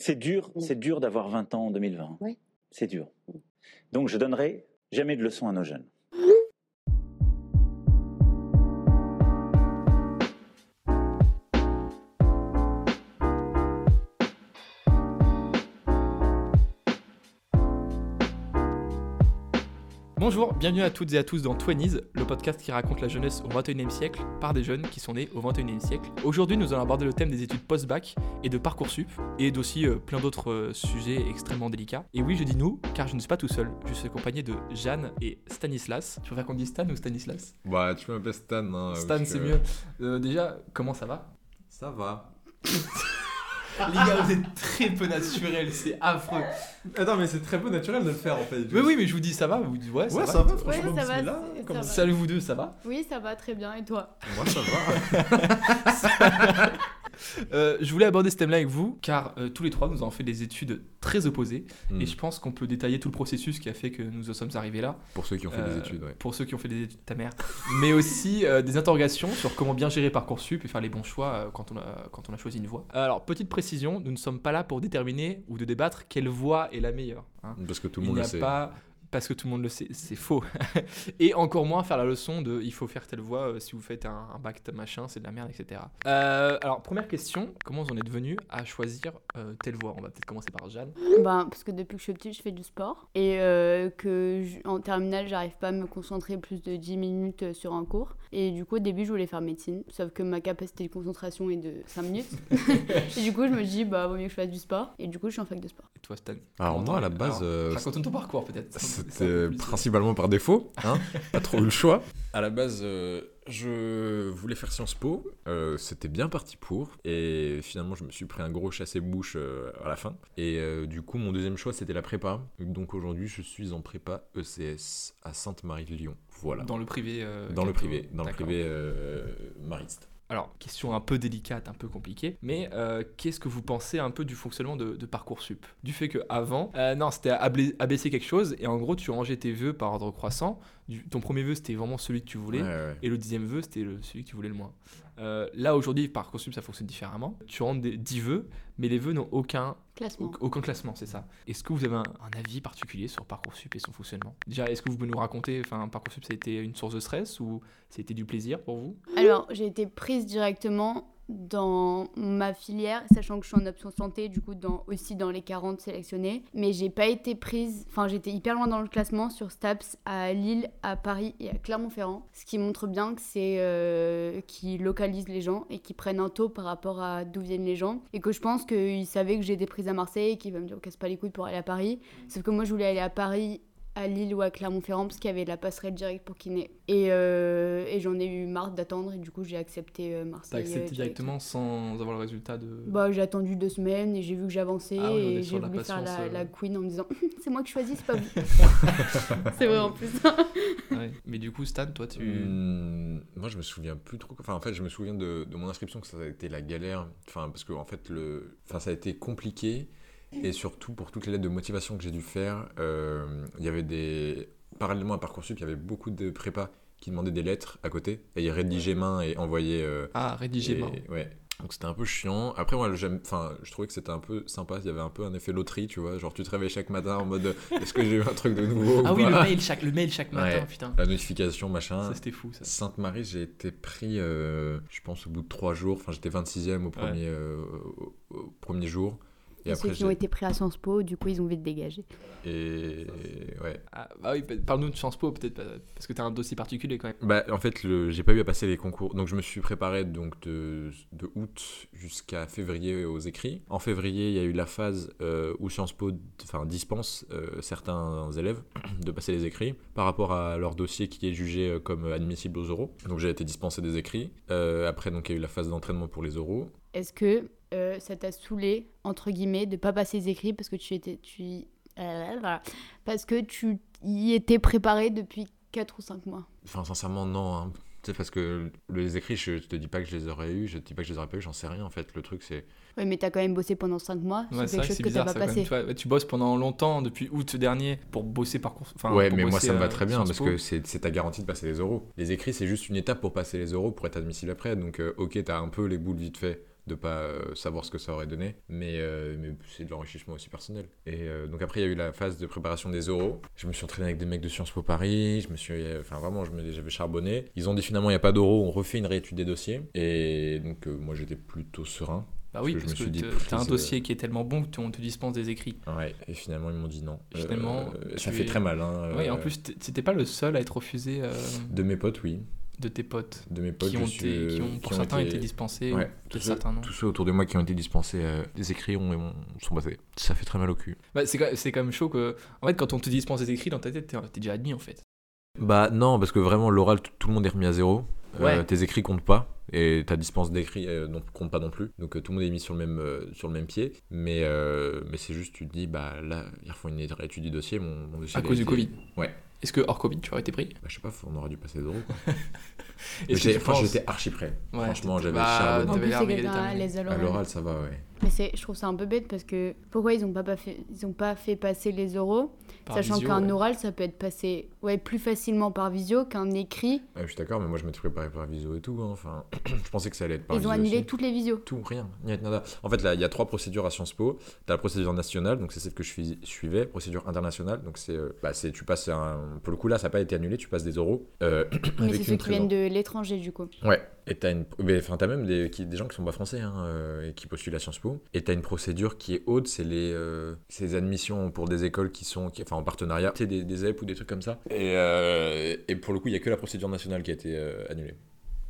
C'est dur, c'est dur d'avoir 20 ans en 2020. Oui. C'est dur. Donc je donnerai jamais de leçons à nos jeunes. Bonjour, bienvenue à toutes et à tous dans Twenties, le podcast qui raconte la jeunesse au 21e siècle par des jeunes qui sont nés au 21e siècle. Aujourd'hui, nous allons aborder le thème des études post-bac et de Parcoursup, et d'aussi euh, plein d'autres euh, sujets extrêmement délicats. Et oui, je dis nous, car je ne suis pas tout seul, je suis accompagné de Jeanne et Stanislas. Tu préfères qu'on dise Stan ou Stanislas? Bah, tu m'appelles Stan. Hein, Stan, c'est que- mieux. Euh, déjà, comment ça va? Ça va. Les gars, vous êtes très peu naturels, c'est affreux. Attends, mais c'est très peu naturel de le faire en fait. Oui, oui, mais je vous dis ça va, vous dites ouais, ça Ouais, va. ça va, Ouais, va, ça va. Salut vous deux, ça va? Oui, ça va très bien. Et toi? Moi, ça va. Euh, je voulais aborder ce thème-là avec vous, car euh, tous les trois, nous avons fait des études très opposées, Hmm. et je pense qu'on peut détailler tout le processus qui a fait que nous en sommes arrivés là. Pour ceux qui ont fait Euh, des études, ouais. Pour ceux qui ont fait des études, ta mère. Mais aussi euh, des interrogations sur comment bien gérer Parcoursup et faire les bons choix euh, quand, on a, quand on a choisi une voie. Alors, petite précision, nous ne sommes pas là pour déterminer ou de débattre quelle voie est la meilleure. hein. Parce que tout le Il monde n'y le a sait. pas parce que tout le monde le sait, c'est faux. et encore moins faire la leçon de il faut faire telle voie euh, si vous faites un, un bac machin, c'est de la merde, etc. Euh, alors, première question, comment vous en êtes venu à choisir euh, telle voie On va peut-être commencer par Jeanne. Ben, parce que depuis que je suis petite, je fais du sport. Et que je- en terminale, j'arrive pas à me concentrer plus de 10 minutes sur un cours. Et du coup, au début, je voulais faire médecine. Sauf que ma capacité de concentration est de 5 minutes. et du coup, je me dis, bah, vaut mieux que je fasse du sport. Et du coup, je suis en fac de sport. Et toi, Stan Alors, Comment moi, à la base, alors, euh, Raconte-nous ton parcours peut-être. C'était euh, principalement par défaut, hein pas trop eu le choix. À la base, euh, je voulais faire Sciences Po, euh, c'était bien parti pour, et finalement je me suis pris un gros chassé-bouche euh, à la fin. Et euh, du coup, mon deuxième choix c'était la prépa, donc aujourd'hui je suis en prépa ECS à Sainte-Marie-de-Lyon. Voilà. Dans le privé. Dans le privé, dans le privé mariste. Alors, question un peu délicate, un peu compliquée, mais euh, qu'est-ce que vous pensez un peu du fonctionnement de, de Parcoursup? Du fait que avant, euh, non, c'était abaisser quelque chose, et en gros, tu rangeais tes vœux par ordre croissant. Du- ton premier vœu, c'était vraiment celui que tu voulais, Ouais, ouais. et le dixième vœu, c'était le- celui que tu voulais le moins. Euh, là, aujourd'hui, Parcoursup, ça fonctionne différemment. Tu rentres des 10 vœux, mais les vœux n'ont aucun, Classement. au- aucun classement, c'est ça. Est-ce que vous avez un, un avis particulier sur Parcoursup et son fonctionnement? Déjà, est-ce que vous pouvez nous raconter, enfin, Parcoursup, ça a été une source de stress ou ça a été du plaisir pour vous? Alors, j'ai été prise directement dans ma filière, sachant que je suis en option santé, du coup, dans, aussi dans les 40 sélectionnés. Mais j'ai pas été prise, enfin, j'étais hyper loin dans le classement sur STAPS à Lille, à Paris et à Clermont-Ferrand. Ce qui montre bien que c'est. Euh, localisent les gens et qui prennent un taux par rapport à d'où viennent les gens. Et que je pense qu'ils savaient que j'étais prise à Marseille et qu'ils va me dire, on casse pas les couilles pour aller à Paris. Sauf que moi, je voulais aller à Paris à Lille ou à Clermont-Ferrand parce qu'il y avait la passerelle directe pour kiné. Et, euh, et j'en ai eu marre d'attendre et du coup j'ai accepté euh, T'as Marseille. accepté euh, directement sans avoir le résultat de. Bah j'ai attendu deux semaines et j'ai vu que j'avançais Ah oui, et j'ai la voulu faire patience, la, euh. la queen en me disant c'est moi qui choisis, c'est pas vous. c'est vrai en plus. Ouais. Mais du coup, Stan, toi, tu. Hmm, moi, je me souviens plus trop. Enfin, en fait, je me souviens de, de mon inscription que ça a été la galère. Enfin, parce que en fait, le, enfin, ça a été compliqué. Et surtout pour toutes les lettres de motivation que j'ai dû faire, euh, il y avait des, parallèlement à parcoursup, il y avait beaucoup de prépas qui demandaient des lettres à côté et ils rédigeaient main et envoyaient. euh, Ah, rédiger main. Ouais. Donc c'était un peu chiant. Après, moi, j'aime, enfin, je trouvais que c'était un peu sympa. Il y avait un peu un effet loterie, tu vois. Genre, tu te réveilles chaque matin en mode, est-ce que j'ai eu un truc de nouveau Ah ou oui, le mail chaque, le mail chaque matin, Ouais. putain. La notification, machin. Ça, c'était fou, ça. Sainte-Marie, j'ai été pris, euh, je pense, au bout de trois jours. Enfin, j'étais 26e au premier, euh, au, au premier jour. Et Et après, ceux qui ont été pris à Sciences Po, du coup ils ont vite dégagé. Et ouais. Ah, bah oui, parle-nous de Sciences Po, peut-être, pas- parce que t'as un dossier particulier quand même. Bah, en fait, le- j'ai pas eu à passer les concours. Donc, je me suis préparé donc de, de août jusqu'à février aux écrits. En février, il y a eu la phase euh, où Sciences Po enfin, dispense euh, certains élèves de passer les écrits par rapport à leur dossier qui est jugé euh, comme admissible aux oraux. Donc, j'ai été dispensé des écrits. Euh, après, donc, il y a eu la phase d'entraînement pour les oraux. Est-ce que euh, ça t'a saoulé, entre guillemets, de pas passer les écrits parce que tu étais. Tu... y- euh, voilà. Parce que tu y étais préparé depuis 4 ou 5 mois Enfin, sincèrement, non. hein. Tu sais, parce que les écrits, je, je te dis pas que je les aurais eu, je te dis pas que je les aurais pas eu, j'en sais rien en fait. Le truc, c'est. Oui, mais t'as quand même bossé pendant 5 mois Ouais, c'est quelque que chose c'est que t'as pas ça, quand même. passé. Tu, vois, ouais, tu bosses pendant longtemps, depuis août dernier, pour bosser par course. Enfin, ouais, pour mais moi ça me va euh, très bien parce que c'est c'est ta garantie de passer les euros. Les écrits, c'est juste une étape pour passer les euros pour être admissible après. Donc, euh, ok, t'as un peu les boules vite fait de pas euh, savoir ce que ça aurait donné, mais, euh, mais c'est de l'enrichissement aussi personnel. Et euh, donc après, il y a eu la phase de préparation des oraux. Je me suis entraîné avec des mecs de Sciences Po Paris, je me suis, enfin vraiment, j'avais charbonné. Ils ont dit finalement, il n'y a pas d'oraux, on refait une réétude des dossiers. Et donc euh, moi, j'étais plutôt serein. Bah oui, Parce que parce que t'as un dossier qui est tellement bon que on te dispense des écrits. Ouais, et finalement, ils m'ont dit non. Et finalement, ça fait es- très mal. Hein, Ouais, et en plus, c'était pas le seul à être refusé De mes potes, oui. De tes potes De mes potes, qui ont, été, qui ont pour qui ont certains été- été dispensés, Ouais, tous ceux, certains non. tous ceux autour de moi qui ont été dispensés euh, des écrits ont, ont- sont passés. Ça fait très mal au cul. Bah, c'est quand c'est quand même chaud que. En fait, quand on te dispense des écrits dans ta tête, t'es déjà admis en fait. Bah non, parce que vraiment, l'oral, tout le monde est remis à zéro. Euh, tes écrits comptent pas et ta dispense d'écrits euh, compte pas non plus. Donc euh, tout le monde est mis sur le même, euh, sur le même pied. Mais, mais c'est juste, tu te dis, bah là, ils refont une étude du dossier. Mon, mon dossier À cause du Covid. Ouais. Est-ce que hors Covid, tu aurais été pris? Bah, je sais pas, on aurait dû passer euros. Quoi. Mais j'étais archi prêt. Ouais, franchement, j'avais bah, à l'oral. ça va, ouais. Mais c'est, je trouve ça un peu bête parce que pourquoi ils ont pas, pas fait, ils ont pas fait passer les oraux, Par sachant qu'un ouais. oral ça peut être passé ouais plus facilement par visio qu'un écrit. Ouais, je suis d'accord, mais moi je m'étais préparé par visio et tout. hein. Enfin, je pensais que ça allait être par ils ont visio annulé aussi. toutes les visios. Tout, rien. nada. En fait, là, il y a trois procédures à Sciences Po. Tu as la procédure nationale, donc c'est celle que je suis- suivais. Procédure internationale, donc c'est. euh, bah, c'est tu passes un. Pour le coup, là, ça n'a pas été annulé, tu passes des euros. euh, Mais avec c'est une ceux qui viennent de l'étranger du coup. Ouais. Et t'as une. Enfin, t'as même des, qui- des gens qui sont pas français hein, euh, et qui postulent à Sciences Po. Et t'as une procédure qui est haute, c'est les, euh, les admissions pour des écoles qui sont. qui- enfin, en partenariat. C'est des, des EP ou des trucs comme ça. Et, euh, et pour le coup, il y a que la procédure nationale qui a été annulée.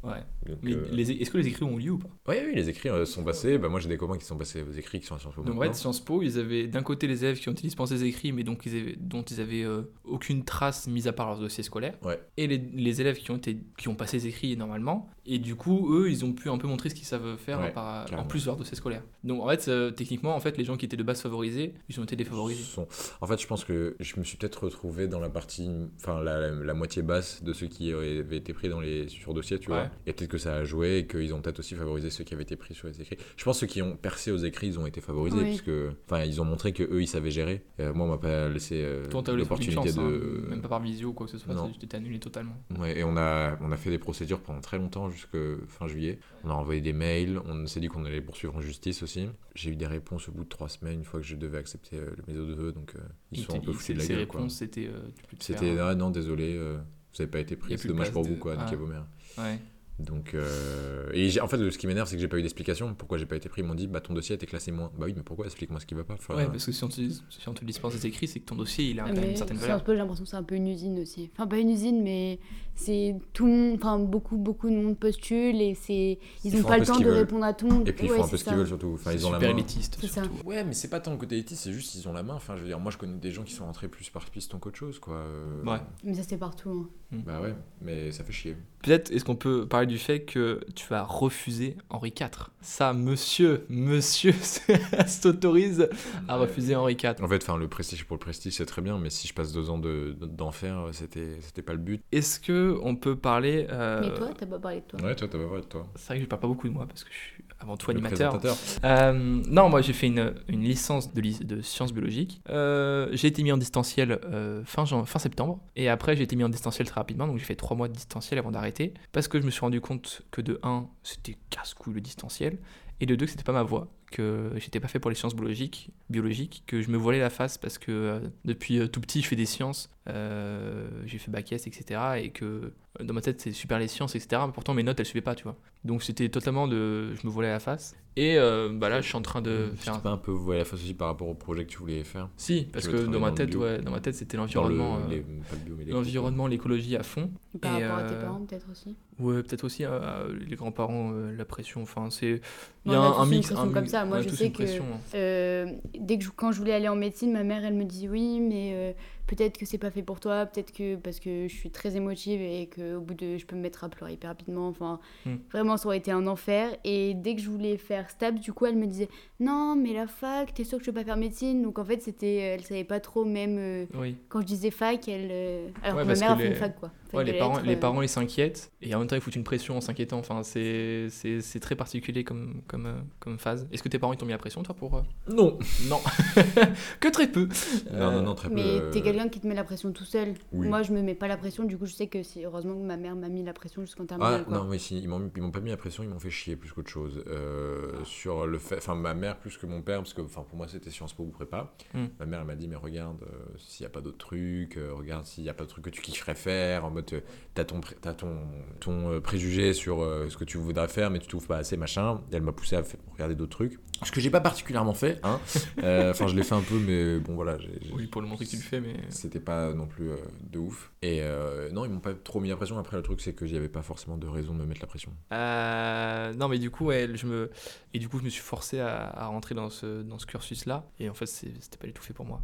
Ouais. Donc, Mais euh, les- est-ce que les écrits ont eu lieu ou pas? Oui, les écrits euh, sont passés. Bah, moi, j'ai des copains qui sont passés aux écrits qui sont à Sciences Po. Donc fait, Sciences Po, ils avaient d'un côté les élèves qui ont été dispensés des écrits, mais donc ils avaient- dont ils avaient euh, aucune trace mis à part leur dossier scolaire. Ouais. Et les, les élèves qui ont, été, qui ont passé les écrits normalement. Et du coup, eux, ils ont pu un peu montrer ce qu'ils savent faire Ouais, par- en plus de leur dossier scolaire. Donc en fait, euh, techniquement, en fait, les gens qui étaient de base favorisés, ils ont été défavorisés. sont- En fait, je pense que je me suis peut-être retrouvé dans la partie, enfin la, la- la moitié basse de ceux qui avaient été pris dans les sur dossier, tu Ouais. vois. Et peut-être que ça a joué et qu'ils ont peut-être aussi favorisé ceux qui avaient été pris sur les écrits. Je pense que ceux qui ont percé aux écrits, ils ont été favorisés Oui. parce que, enfin, ils ont montré que eux, ils savaient gérer. Euh, moi, on m'a pas laissé euh, l'opportunité chance, de. hein, même pas par visio ou quoi que ce soit, t'es annulé totalement. Ouais, et on a, on a fait des procédures pendant très longtemps, jusque fin juillet. On a envoyé des mails, on s'est dit qu'on allait poursuivre en justice aussi. J'ai eu des réponses au bout de trois semaines, une fois que je devais accepter euh, mes vœux, donc euh, ils sont un peu foutus ces- de la ces gueule. quoi. réponses, c'était. euh, C'était faire, ah non désolé euh, vous avez pas été pris c'est dommage pour de- vous quoi Ah. mères Ouais. Donc euh, et en fait ce qui m'énerve c'est que j'ai pas eu d'explication pourquoi j'ai pas été pris ils m'ont dit bah ton dossier a été classé moins bah oui mais pourquoi? Explique-moi ce qui va pas Enfin, Ouais, parce que si on, te, si on te dispense des écrits, c'est que ton dossier, il a quand même une certaine valeur. Po, j'ai l'impression que c'est un peu une usine aussi. Enfin pas une usine, mais c'est tout le monde, enfin beaucoup beaucoup de monde postule et c'est ils Ils ont pas un le temps de veulent. répondre à tout le monde. et puis ils Ouais, font un peu c'est ce qu'ils veulent surtout enfin C'est ils ont la super main élitiste, C'est ça. surtout. ouais mais c'est pas tant côté élitiste c'est juste ils ont la main enfin je veux dire moi je connais des gens qui sont rentrés plus par piston qu'autre chose quoi Ouais. Mais ça c'est partout. hein. bah ouais mais ça fait chier Peut-être est-ce qu'on peut parler du fait que tu as refusé Henri IV Ça, monsieur, monsieur s'autorise à refuser Henri IV. en fait enfin le prestige pour le prestige c'est très bien mais si je passe deux ans de- d'enfer c'était c'était pas le but Est-ce que on peut parler euh, Mais toi, t'as pas parlé de toi. ouais toi t'as pas parlé de toi C'est vrai que je parle pas beaucoup de moi parce que je suis avant tout animateur. Euh, non, moi j'ai fait une, une licence de, sciences biologiques. Euh, j'ai été mis en distanciel euh, fin, septembre. Et après j'ai été mis en distanciel très rapidement. Donc j'ai fait trois mois de distanciel avant d'arrêter. Parce que je me suis rendu compte que de 1, c'était casse-couille le distanciel. Et de 2, que c'était pas ma voie. Que j'étais pas fait pour les sciences biologiques, biologiques que je me voilais la face parce que euh, depuis euh, tout petit je fais des sciences. Euh, j'ai fait bac S, etc. Et que dans ma tête c'est super les sciences, etc. Mais pourtant mes notes elles suivaient pas, tu vois. Donc c'était totalement de. Je me voilais la face. Et euh, bah là je suis en train de Tu faire. t'es pas un peu voulu la face aussi par rapport au projet que tu voulais faire? Si, parce que dans ma tête, ouais, dans ma tête c'était l'environnement. euh, le L'environnement, l'écologie à fond. Par Et, rapport à tes parents peut-être aussi? Ouais, peut-être aussi euh, les grands-parents, euh, la pression. Enfin, c'est. Il y a un, un mix. un comme mi- ça. Moi, je sais que- hein. Euh, dès que je- quand je voulais aller en médecine, ma mère elle me disait oui, mais euh, peut-être que c'est pas fait pour toi, peut-être que parce que je suis très émotive et que au bout de je peux me mettre à pleurer hyper rapidement. Enfin, Hmm. vraiment ça aurait été un enfer. Et dès que je voulais faire STAPS, du coup elle me disait non, mais la fac, t'es sûre que je peux pas faire médecine? Donc en fait c'était, elle savait pas trop même euh, Oui. quand je disais fac, elle. euh, Alors Ouais, que ma mère a que fait une fac quoi. Fac Ouais, les parents, lettres, les euh, parents ils s'inquiètent et en même temps ils foutent une pression en s'inquiétant. Enfin, c'est c'est- c'est très particulier comme, comme, euh, comme phase. Est-ce que tes parents ils t'ont mis la pression toi pour. euh, Non Non Que très peu Non, Euh, non, non, très peu. Mais euh, t'es quelqu'un quelqu'un qui te met la pression tout seul. Oui. Moi, je me mets pas la pression, du coup, je sais que c'est heureusement que ma mère m'a mis la pression jusqu'en Ah terminale. quoi. non, mais si, ils m'ont ils m'ont pas mis la pression, ils m'ont fait chier plus qu'autre chose. Euh, sur le fait, enfin ma mère plus que mon père, parce que enfin pour moi c'était Sciences Po ou prépa. Mm. Ma mère elle m'a dit mais regarde euh, s'il y a pas d'autres trucs, euh, regarde s'il y a pas de trucs que tu kifferais faire, en mode t'as ton pré- t'as ton ton euh, préjugé sur euh, ce que tu voudrais faire, mais tu trouves pas assez machin. Et elle m'a poussé à regarder d'autres trucs, ce que j'ai pas particulièrement fait. hein. Euh, Enfin je l'ai fait un peu, mais bon voilà. j'ai- j'ai- Oui, pour le montrer que tu le fais, mais. C'était pas non plus euh, de ouf. Et euh, non, ils m'ont pas trop mis la pression. Après, le truc, c'est que j'y avais pas forcément de raison de me mettre la pression. Euh, non, mais du coup, je me... Et du coup, je me suis forcé à, rentrer dans ce, dans ce cursus-là. Et en fait, c'était pas du tout fait pour moi.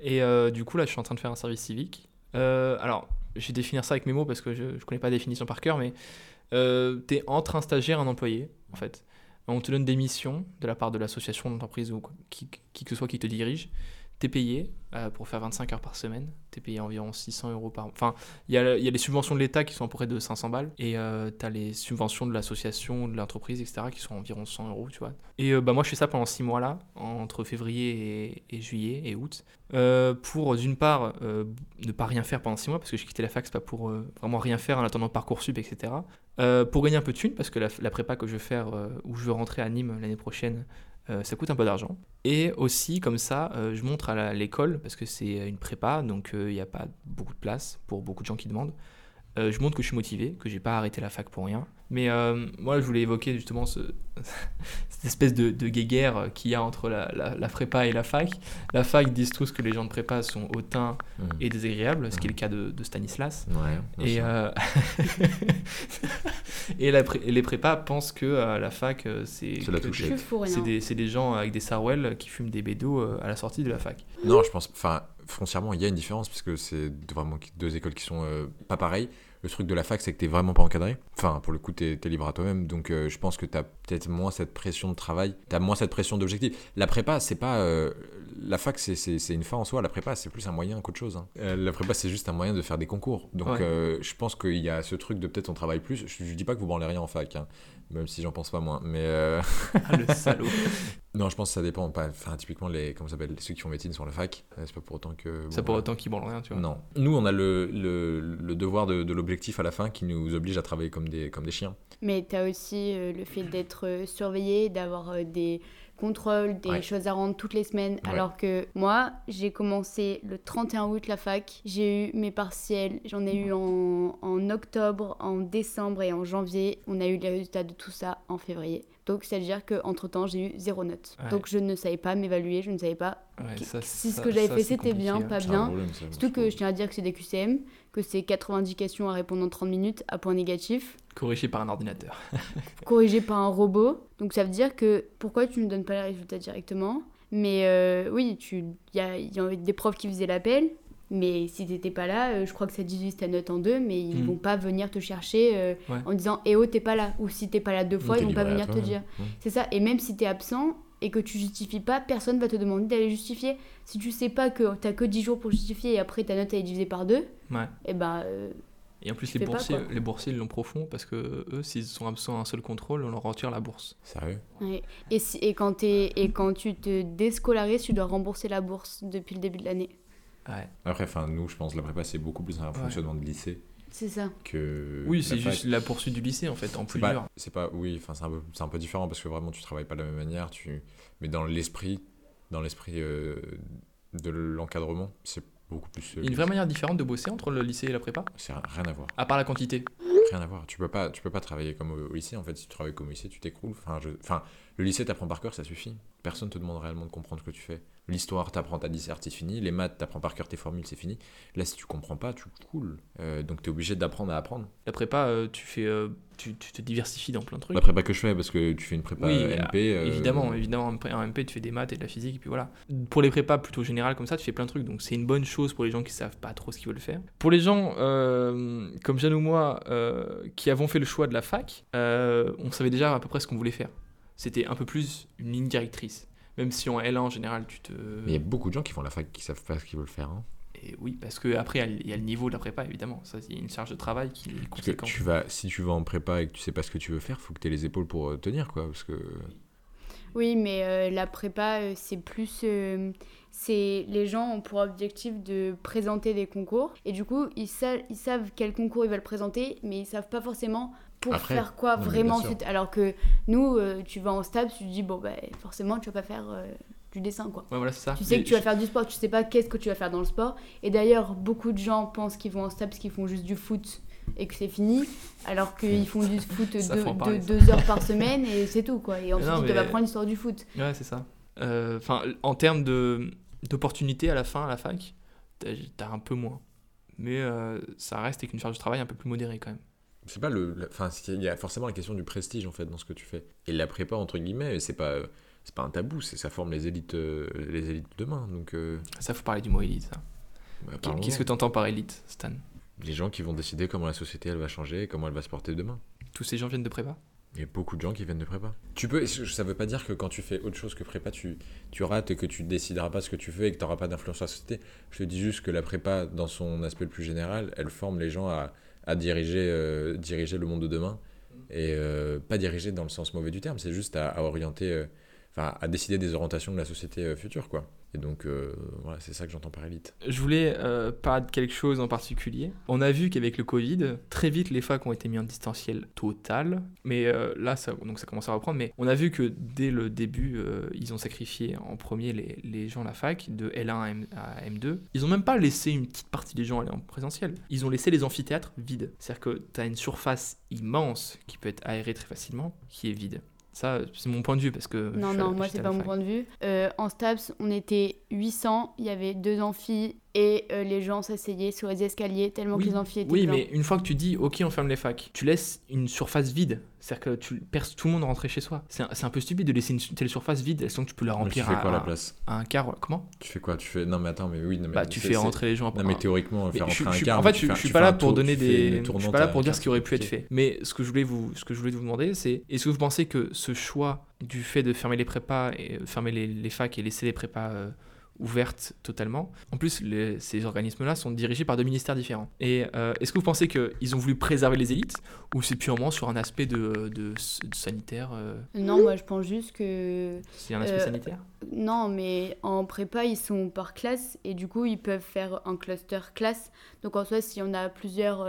Et du coup, là, je suis en train de faire un service civique. Alors, je vais définir ça avec mes mots parce que je, je connais pas la définition par cœur, mais euh, tu entre un stagiaire et un employé, en fait. On te donne des missions de la part de l'association, d'entreprise ou qui que ce soit qui te dirige. Tu es payé euh, pour faire 25 heures par semaine. Tu es payé environ 600 euros par Enfin, il y, y a les subventions de l'État qui sont à peu près de 500 balles. Et tu as les subventions de l'association, de l'entreprise, etc., qui sont environ 100 euros, tu vois. Et euh, bah, moi, je fais ça pendant 6 mois là, entre février et, et juillet et août. Euh, pour, d'une part, euh, ne pas rien faire pendant 6 mois, parce que j'ai quitté la fac, c'est pas pour euh, vraiment rien faire en attendant Parcoursup, etc. Euh, pour gagner un peu de thunes, parce que la, prépa que je vais faire, euh, où je veux rentrer à Nîmes l'année prochaine, euh, ça coûte un peu d'argent. Et aussi, comme ça, euh, je montre à l'école, parce que c'est une prépa, donc il n'y a pas beaucoup de place pour beaucoup de gens qui demandent. Euh, je montre que je suis motivé, que j'ai pas arrêté la fac pour rien. Mais euh, moi, je voulais évoquer justement ce- cette espèce de, de guéguerre qu'il y a entre la, la- la prépa et la fac. La fac disent tous que les gens de prépa sont hautains et désagréables, ce qui est le cas de, de Stanislas. Ouais. Et, euh, et, la pré- et les prépas pensent que euh, la fac, euh, c'est des, c'est des gens avec des sarouels qui fument des bédos euh, à la sortie de la fac. Non, je pense. Enfin, foncièrement, il y a une différence, parce que c'est vraiment deux écoles qui sont euh, pas pareilles. Le truc de la fac, c'est que t'es vraiment pas encadré. Enfin, pour le coup, t'es es libre à toi-même. Donc, euh, je pense que t'as peut-être moins cette pression de travail. T'as moins cette pression d'objectif. La prépa, c'est pas. euh, la fac, c'est- c'est c'est une fin en soi. La prépa, c'est plus un moyen qu'autre chose. hein. Euh, la prépa, c'est juste un moyen de faire des concours. Donc, Ouais. euh, je pense qu'il y a ce truc de peut-être on travaille plus. Je, je dis pas que vous branlez rien en fac, hein, même si j'en pense pas moins. Mais. euh, Ah, le salaud. Non, je pense que ça dépend. Pas, enfin, typiquement, les, comment ça s'appelle, ceux qui font médecine sur la fac, c'est pas pour autant que. Pour autant qu'ils branlent rien, tu vois. Non. Nous, on a le, le, le devoir de, de l'objectif à la fin qui nous oblige à travailler comme des, comme des chiens. Mais tu as aussi euh, le fait d'être surveillé, d'avoir euh, des contrôles, des Ouais. choses à rendre toutes les semaines. Ouais. Alors que moi, j'ai commencé le 31 août la fac, j'ai eu mes partiels, j'en ai eu en, en octobre, en décembre et en janvier. On a eu les résultats de tout ça en février. Donc, c'est-à-dire qu'entre-temps, j'ai eu zéro note. Ouais. Donc, je ne savais pas m'évaluer, je ne savais pas Ouais, Qu- ça, si ce que j'avais fait c'était bien, pas hein. C'est un bien. problème, ça, Surtout que je tiens à dire que c'est des QCM, que c'est 90 questions à répondre en 30 minutes à point négatif Corrigé par un ordinateur. corrigé par un robot. Donc ça veut dire que pourquoi tu ne donnes pas les résultats directement? Mais euh, oui, y il y a des profs qui faisaient l'appel. Mais si t'étais pas là, euh, je crois que ça divise ta note en deux, mais ils Mm. vont pas venir te chercher euh, Ouais. en disant Eh oh, t'es pas là. Ou si t'es pas là deux fois, T'es ils vont pas venir te dire. Ouais. C'est ça. Et même si t'es absent et que tu justifies pas, personne va te demander d'aller justifier. Si tu sais pas que t'as que 10 jours pour justifier et après ta note elle est divisée par deux, Ouais. et ben euh, Et en plus, les pas, boursiers, les boursiers, ils l'ont profond parce que eux, s'ils sont absents à un seul contrôle, on leur retire la bourse. Sérieux? Ouais. Et, si, et, quand t'es- et quand tu te déscolarises, tu dois rembourser la bourse depuis le début de l'année. Ouais. Après, enfin, nous, je pense la prépa, c'est beaucoup plus un fonctionnement de lycée C'est ça. que. Oui, c'est juste la poursuite du lycée en fait, en C'est plus pas, dur. c'est pas, oui, enfin, c'est un peu, c'est un peu différent parce que vraiment, tu travailles pas de la même manière, tu, mais dans l'esprit, dans l'esprit euh, de l'encadrement, c'est beaucoup plus. Il y a une vraie manière différente de bosser entre le lycée et la prépa, C'est rien à voir. à part la quantité. Rien à voir. Tu peux pas, tu peux pas travailler comme au, au lycée. En fait, si tu travailles comme au lycée, tu t'écroules. Enfin, je, enfin, le lycée, t'apprends par cœur, ça suffit. Personne te demande réellement de comprendre ce que tu fais. L'histoire, t'apprends ta disserte, c'est fini. Les maths, t'apprends par cœur tes formules, c'est fini. Là, si tu comprends pas, tu coules. Euh, donc, t'es obligé d'apprendre à apprendre. La prépa, euh, tu fais, euh, tu, tu te diversifies dans plein de trucs. La prépa que je fais, parce que tu fais une prépa Oui, MP. euh, Évidemment, évidemment, en MP, tu fais des maths et de la physique, et puis voilà. Pour les prépas plutôt générales comme ça, tu fais plein de trucs, donc c'est une bonne chose pour les gens qui savent pas trop ce qu'ils veulent faire. Pour les gens comme Jeanne ou moi, qui avons fait le choix de la fac, on savait déjà à peu près ce qu'on voulait faire. C'était un peu plus une ligne directrice. Même si en L1 en général, tu te. Mais il y a beaucoup de gens qui font la fac qui savent pas ce qu'ils veulent faire. hein. Et oui, parce que après, il y a le- niveau de la prépa, évidemment. Ça, il y a une charge de travail qui est Parce que conséquente. tu vas, si tu vas en prépa et que tu sais pas ce que tu veux faire, faut que tu aies les épaules pour euh, tenir, quoi. Parce que Oui, mais euh, la prépa, euh, c'est plus. euh, c'est les gens ont pour objectif de présenter des concours. Et du coup, ils, sa- ils savent quel concours ils veulent présenter, mais ils savent pas forcément pour Après, faire quoi vraiment ensuite. Alors que nous, euh, tu vas en stab, tu te dis, bon, bah, forcément, tu vas pas faire euh, du dessin, quoi. Ouais, voilà, ça. Tu sais Mais que tu vas faire du sport, tu sais pas qu'est-ce que tu vas faire dans le sport. Et d'ailleurs, beaucoup de gens pensent qu'ils vont en stab parce qu'ils font juste du foot et que c'est fini, alors qu'ils font du foot deux, deux- heures par semaine et c'est tout, quoi. Et ensuite, non, doivent mais- apprendre l'histoire du foot. Ouais, c'est ça. Euh, Enfin, en termes d'opportunités à la fin, à la fac, t'as un peu moins. Mais ça reste avec une charge de travail un peu plus modérée quand même. C'est pas le. Enfin, il y a forcément la question du prestige en fait dans ce que tu fais. Et la prépa entre guillemets, c'est pas. C'est pas un tabou, c'est ça forme les élites, euh, les élites de demain. Donc, euh, Ça, faut parler du mot élite, bah. Qu'est-ce que t'entends par élite, Stan? Les gens qui vont décider comment la société elle va changer, comment elle va se porter demain. Tous ces gens viennent de prépa? Il y a beaucoup de gens qui viennent de prépa. Tu peux, ça veut pas dire que quand tu fais autre chose que prépa, tu, tu rates et que tu décideras pas ce que tu fais et que tu n'auras pas d'influence sur la société. Je te dis juste que la prépa, dans son aspect le plus général, elle forme les gens à, à diriger, euh, diriger le monde de demain. Et euh, pas diriger dans le sens mauvais du terme, c'est juste à, à orienter, euh, enfin à décider des orientations de la société future, quoi. Et donc, euh, voilà, c'est ça que j'entends par élite. Je voulais euh, parler de quelque chose en particulier. On a vu qu'avec le Covid, très vite les facs ont été mis en distanciel total. Mais euh, là, ça, donc ça commence à reprendre. Mais on a vu que dès le début, ils ont sacrifié en premier les, gens à la fac, de L1 à, M, à M2. Ils ont même pas laissé une petite partie des gens aller en présentiel. Ils ont laissé les amphithéâtres vides. C'est-à-dire que tu as une surface immense qui peut être aérée très facilement, qui est vide. Ça, c'est mon point de vue parce que. Non, non, moi, c'est pas mon point de vue. Euh, en STAPS, on était 800, il y avait deux amphis et euh, les gens s'asseyaient sur les escaliers tellement Oui, que les amphis étaient Oui, pleins. mais une fois que tu dis ok, on ferme les facs, tu laisses une surface vide. C'est-à-dire que tu perces tout le monde rentrer chez soi. C'est un, peu stupide de laisser une telle surface vide, sans que tu peux la Mais tu remplir fais à, quoi à la place? à un quart. Comment? Tu fais quoi? Tu fais non mais attends mais oui non mais Bah, tu fais rentrer les gens. Non mais théoriquement Mais faire je suis- rentrer je un quart. en fait, tu je, suis pas là pour donner des. Je suis pas là pour dire ce qui aurait pu être fait. Mais ce que je voulais vous, ce que je voulais vous demander, c'est est-ce que vous pensez que ce choix du fait de fermer les prépas et euh, fermer les, les facs et laisser les prépas ouvertes totalement. En plus, les- ces organismes-là sont dirigés par deux ministères différents. Et euh, est-ce que vous pensez qu'ils ont voulu préserver les élites ou c'est purement sur un aspect de, de- de sanitaire euh, Non, moi, je pense juste que. C'est un aspect Euh, sanitaire? Non, mais en prépa, ils sont par classe et du coup, ils peuvent faire un cluster classe. Donc en soi, si on a plusieurs,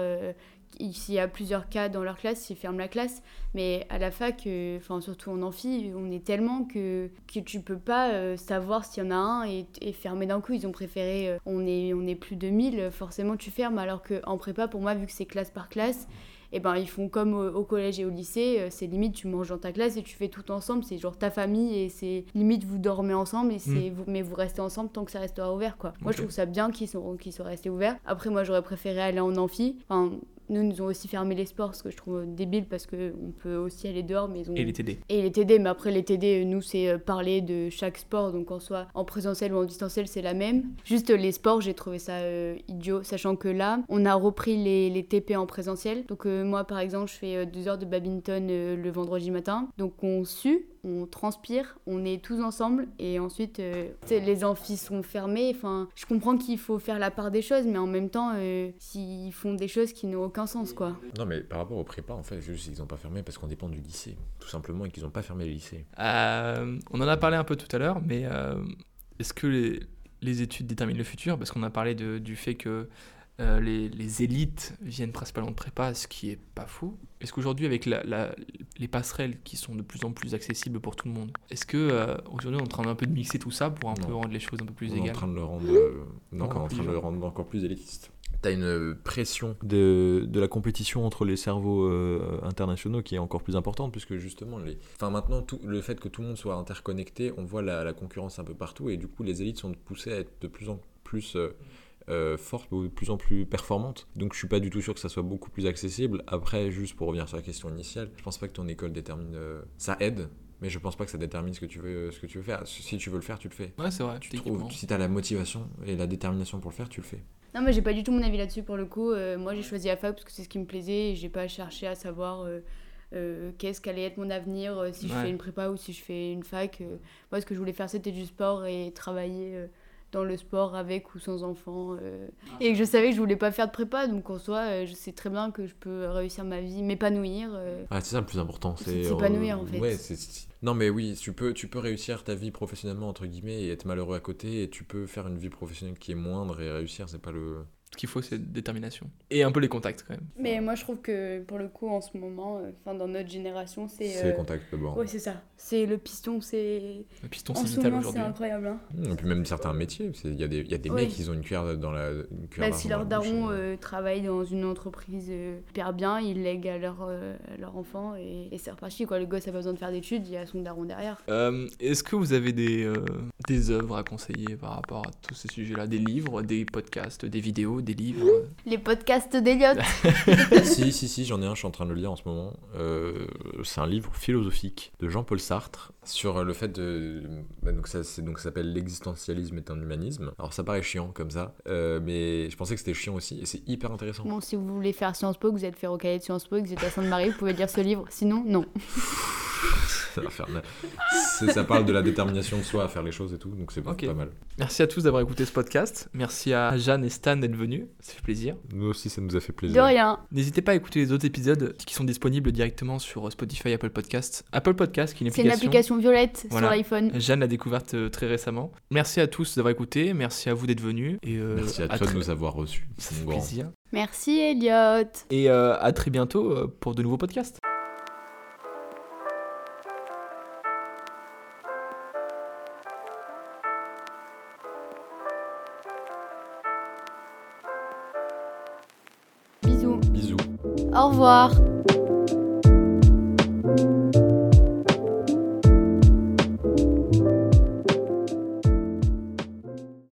s'il y a plusieurs cas dans leur classe, ils ferment la classe. Mais à la fac, euh, surtout en amphi, on est tellement que, que tu peux pas euh, savoir s'il y en a un et, et fermer d'un coup. Ils ont préféré, euh, on, est, on est plus de 1000, forcément tu fermes. Alors qu'en prépa, pour moi, vu que c'est classe par classe, et ben ils font comme au, au collège et au lycée, c'est limite tu manges dans ta classe et tu fais tout ensemble, c'est genre ta famille et c'est limite vous dormez ensemble et c'est vous, mais vous restez ensemble tant que ça restera ouvert quoi. Moi je trouve ça bien qu'ils sont qu'ils soient restés ouverts. Après moi j'aurais préféré aller en amphi. Enfin nous nous ont aussi fermé les sports ce que je trouve débile parce que on peut aussi aller dehors mais ils ont et les TD. et les TD, mais après les TD, nous, c'est euh, parler de chaque sport, donc en soit en présentiel ou en distanciel, c'est la même. Juste les sports, j'ai trouvé ça euh, idiot, sachant que là, on a repris les, les TP en présentiel. Donc euh, moi, par exemple, je fais deux heures de badminton euh, le vendredi matin. Donc on sue, on transpire, on est tous ensemble, et ensuite, euh, les amphis sont fermés. Enfin, je comprends qu'il faut faire la part des choses, mais en même temps, euh, s'ils font des choses qui n'ont aucun sens, quoi. Non, mais par rapport aux prépas, en fait, juste ils n'ont pas fermé parce qu'on dépend du lycée, tout simplement, et qu'ils n'ont pas fermé les lycées. Euh, on en a parlé un peu tout à l'heure, mais euh, est-ce que les, les études déterminent le futur? Parce qu'on a parlé de- du fait que euh, les, les élites viennent principalement de prépa, ce qui est pas faux. Est-ce qu'aujourd'hui, avec la- la- les passerelles qui sont de plus en plus accessibles pour tout le monde, est-ce que euh, aujourd'hui on est en train un peu de mixer tout ça pour un peu rendre les choses un peu plus on est en égales train de le rendre, euh, non, Encore on est en train de le rendre encore plus élitiste. T'as une euh, pression de, de la compétition entre les cerveaux euh, internationaux qui est encore plus importante, puisque justement, les... enfin, maintenant, tout, le fait que tout le monde soit interconnecté, on voit la, la concurrence un peu partout, et du coup, les élites sont poussées à être de plus en plus euh, euh, fortes ou de plus en plus performantes. Donc, je suis pas du tout sûr que ça soit beaucoup plus accessible. Après, juste pour revenir sur la question initiale, je pense pas que ton école détermine. euh, Ça aide, mais je pense pas que ça détermine ce que tu veux, ce que tu veux faire. Si tu veux le faire, tu le fais. Ouais, c'est vrai. Tu trouves, si tu as la motivation et la détermination pour le faire, tu le fais. Non, mais j'ai pas du tout mon avis là-dessus pour le coup. Euh, moi, j'ai choisi la fac parce que c'est ce qui me plaisait et j'ai pas cherché à savoir euh, euh, qu'est-ce qu'allait être mon avenir, euh, si je Ouais. fais une prépa ou si je fais une fac. euh. moi, ce que je voulais faire, c'était du sport et travailler euh, dans le sport avec ou sans enfant. euh, et que je savais que je voulais pas faire de prépa, donc en soi, euh, je sais très bien que je peux réussir ma vie, m'épanouir. euh. Ah, c'est ça le plus important. C'est s'épanouir, en fait. Ouais, Non, mais oui, tu peux, tu peux réussir ta vie professionnellement, entre guillemets, et être malheureux à côté, et tu peux faire une vie professionnelle qui est moindre et réussir, c'est pas le. Ce qu'il faut, c'est détermination. Et un peu les contacts quand même. Mais moi, je trouve que pour le coup, en ce moment, euh, enfin dans notre génération, c'est. C'est euh, le contact d'abord. Ouais, c'est ça. C'est le piston, c'est. Le piston, En c'est ce vital moment, c'est aujourd'hui. incroyable. Hein. Et puis même certains métiers, il y a des, il y a des Oui. mecs, ils ont une cuillère dans la. Une cuillère Bah, si leur daron euh. euh, travaille dans une entreprise euh, hyper bien, ils lèguent à leur, euh, à leur enfant et, et c'est reparti. Quoi. Le gosse a pas besoin de faire d'études, il y a son daron derrière. Euh, Est-ce que vous avez des, euh, des œuvres à conseiller par rapport à tous ces sujets-là? Des livres, des podcasts, des vidéos, des livres Les podcasts d'Eliott. si, si, si, j'en ai un, je suis en train de le lire en ce moment. Euh, c'est un livre philosophique de Jean-Paul Sartre sur le fait de. bah, donc, ça, c'est- donc, ça s'appelle L'existentialisme est un humanisme. Alors, ça paraît chiant comme ça, euh, mais je pensais que c'était chiant aussi, et c'est hyper intéressant. Bon, si vous voulez faire Sciences Po, que vous êtes fait rocailler de Sciences Po, que vous êtes à Sainte-Marie, vous pouvez lire ce livre. Sinon, non. ça, va faire mal. C'est- ça parle de la détermination de soi à faire les choses et tout, donc c'est pas- pas mal. Merci à tous d'avoir écouté ce podcast. Merci à Jeanne et Stan d'être venus. Ça fait plaisir. Nous aussi, ça nous a fait De plaisir. rien. N'hésitez pas à écouter les autres épisodes qui sont disponibles directement sur Spotify, Apple Podcast. Apple Podcast, qui est une C'est une application. violette Voilà. sur l'iPhone. Jeanne l'a découverte euh, très récemment. Merci à tous d'avoir écouté. Merci à vous d'être venus. Et, euh, Merci à toi très- de nous avoir reçus. Ça mon fait grand. plaisir. Merci Elliot. Et euh, à très bientôt pour de nouveaux podcasts. Au revoir.